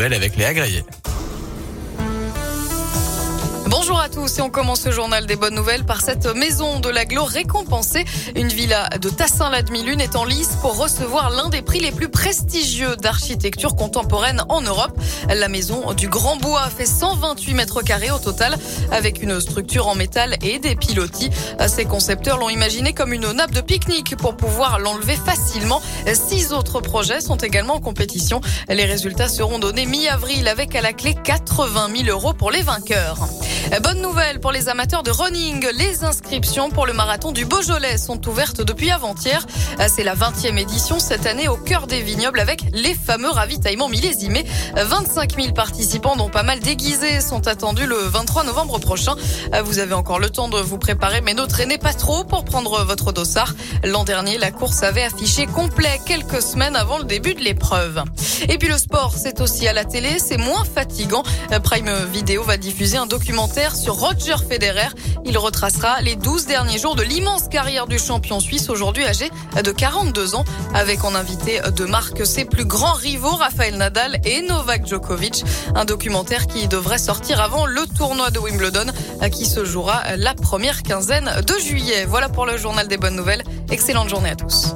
Belle avec Léa Grillet. Bonjour à tous et on commence ce journal des bonnes nouvelles par cette maison de l'aglo récompensée. Une villa de Tassin-la-Demi-Lune est en lice pour recevoir l'un des prix les plus prestigieux d'architecture contemporaine en Europe. La maison du Grand Bois fait 128 mètres carrés au total avec une structure en métal et des pilotis. Ces concepteurs l'ont imaginé comme une nappe de pique-nique pour pouvoir l'enlever facilement. Six autres projets sont également en compétition. Les résultats seront donnés mi-avril avec à la clé 80 000 euros pour les vainqueurs. Bonne nouvelle pour les amateurs de running. Les inscriptions pour le marathon du Beaujolais sont ouvertes depuis avant-hier. C'est la 20e édition cette année au cœur des vignobles avec les fameux ravitaillements millésimés. 25 000 participants dont pas mal déguisés sont attendus le 23 novembre prochain. Vous avez encore le temps de vous préparer mais ne traînez pas trop pour prendre votre dossard. L'an dernier, la course avait affiché complet quelques semaines avant le début de l'épreuve. Et puis le sport, c'est aussi à la télé, c'est moins fatigant. Prime Video va diffuser un documentaire Roger Federer. Il retracera les 12 derniers jours de l'immense carrière du champion suisse aujourd'hui âgé de 42 ans avec en invité de marque ses plus grands rivaux Rafael Nadal et Novak Djokovic. Un documentaire qui devrait sortir avant le tournoi de Wimbledon qui se jouera la première quinzaine de juillet. Voilà pour le journal des bonnes nouvelles. Excellente journée à tous.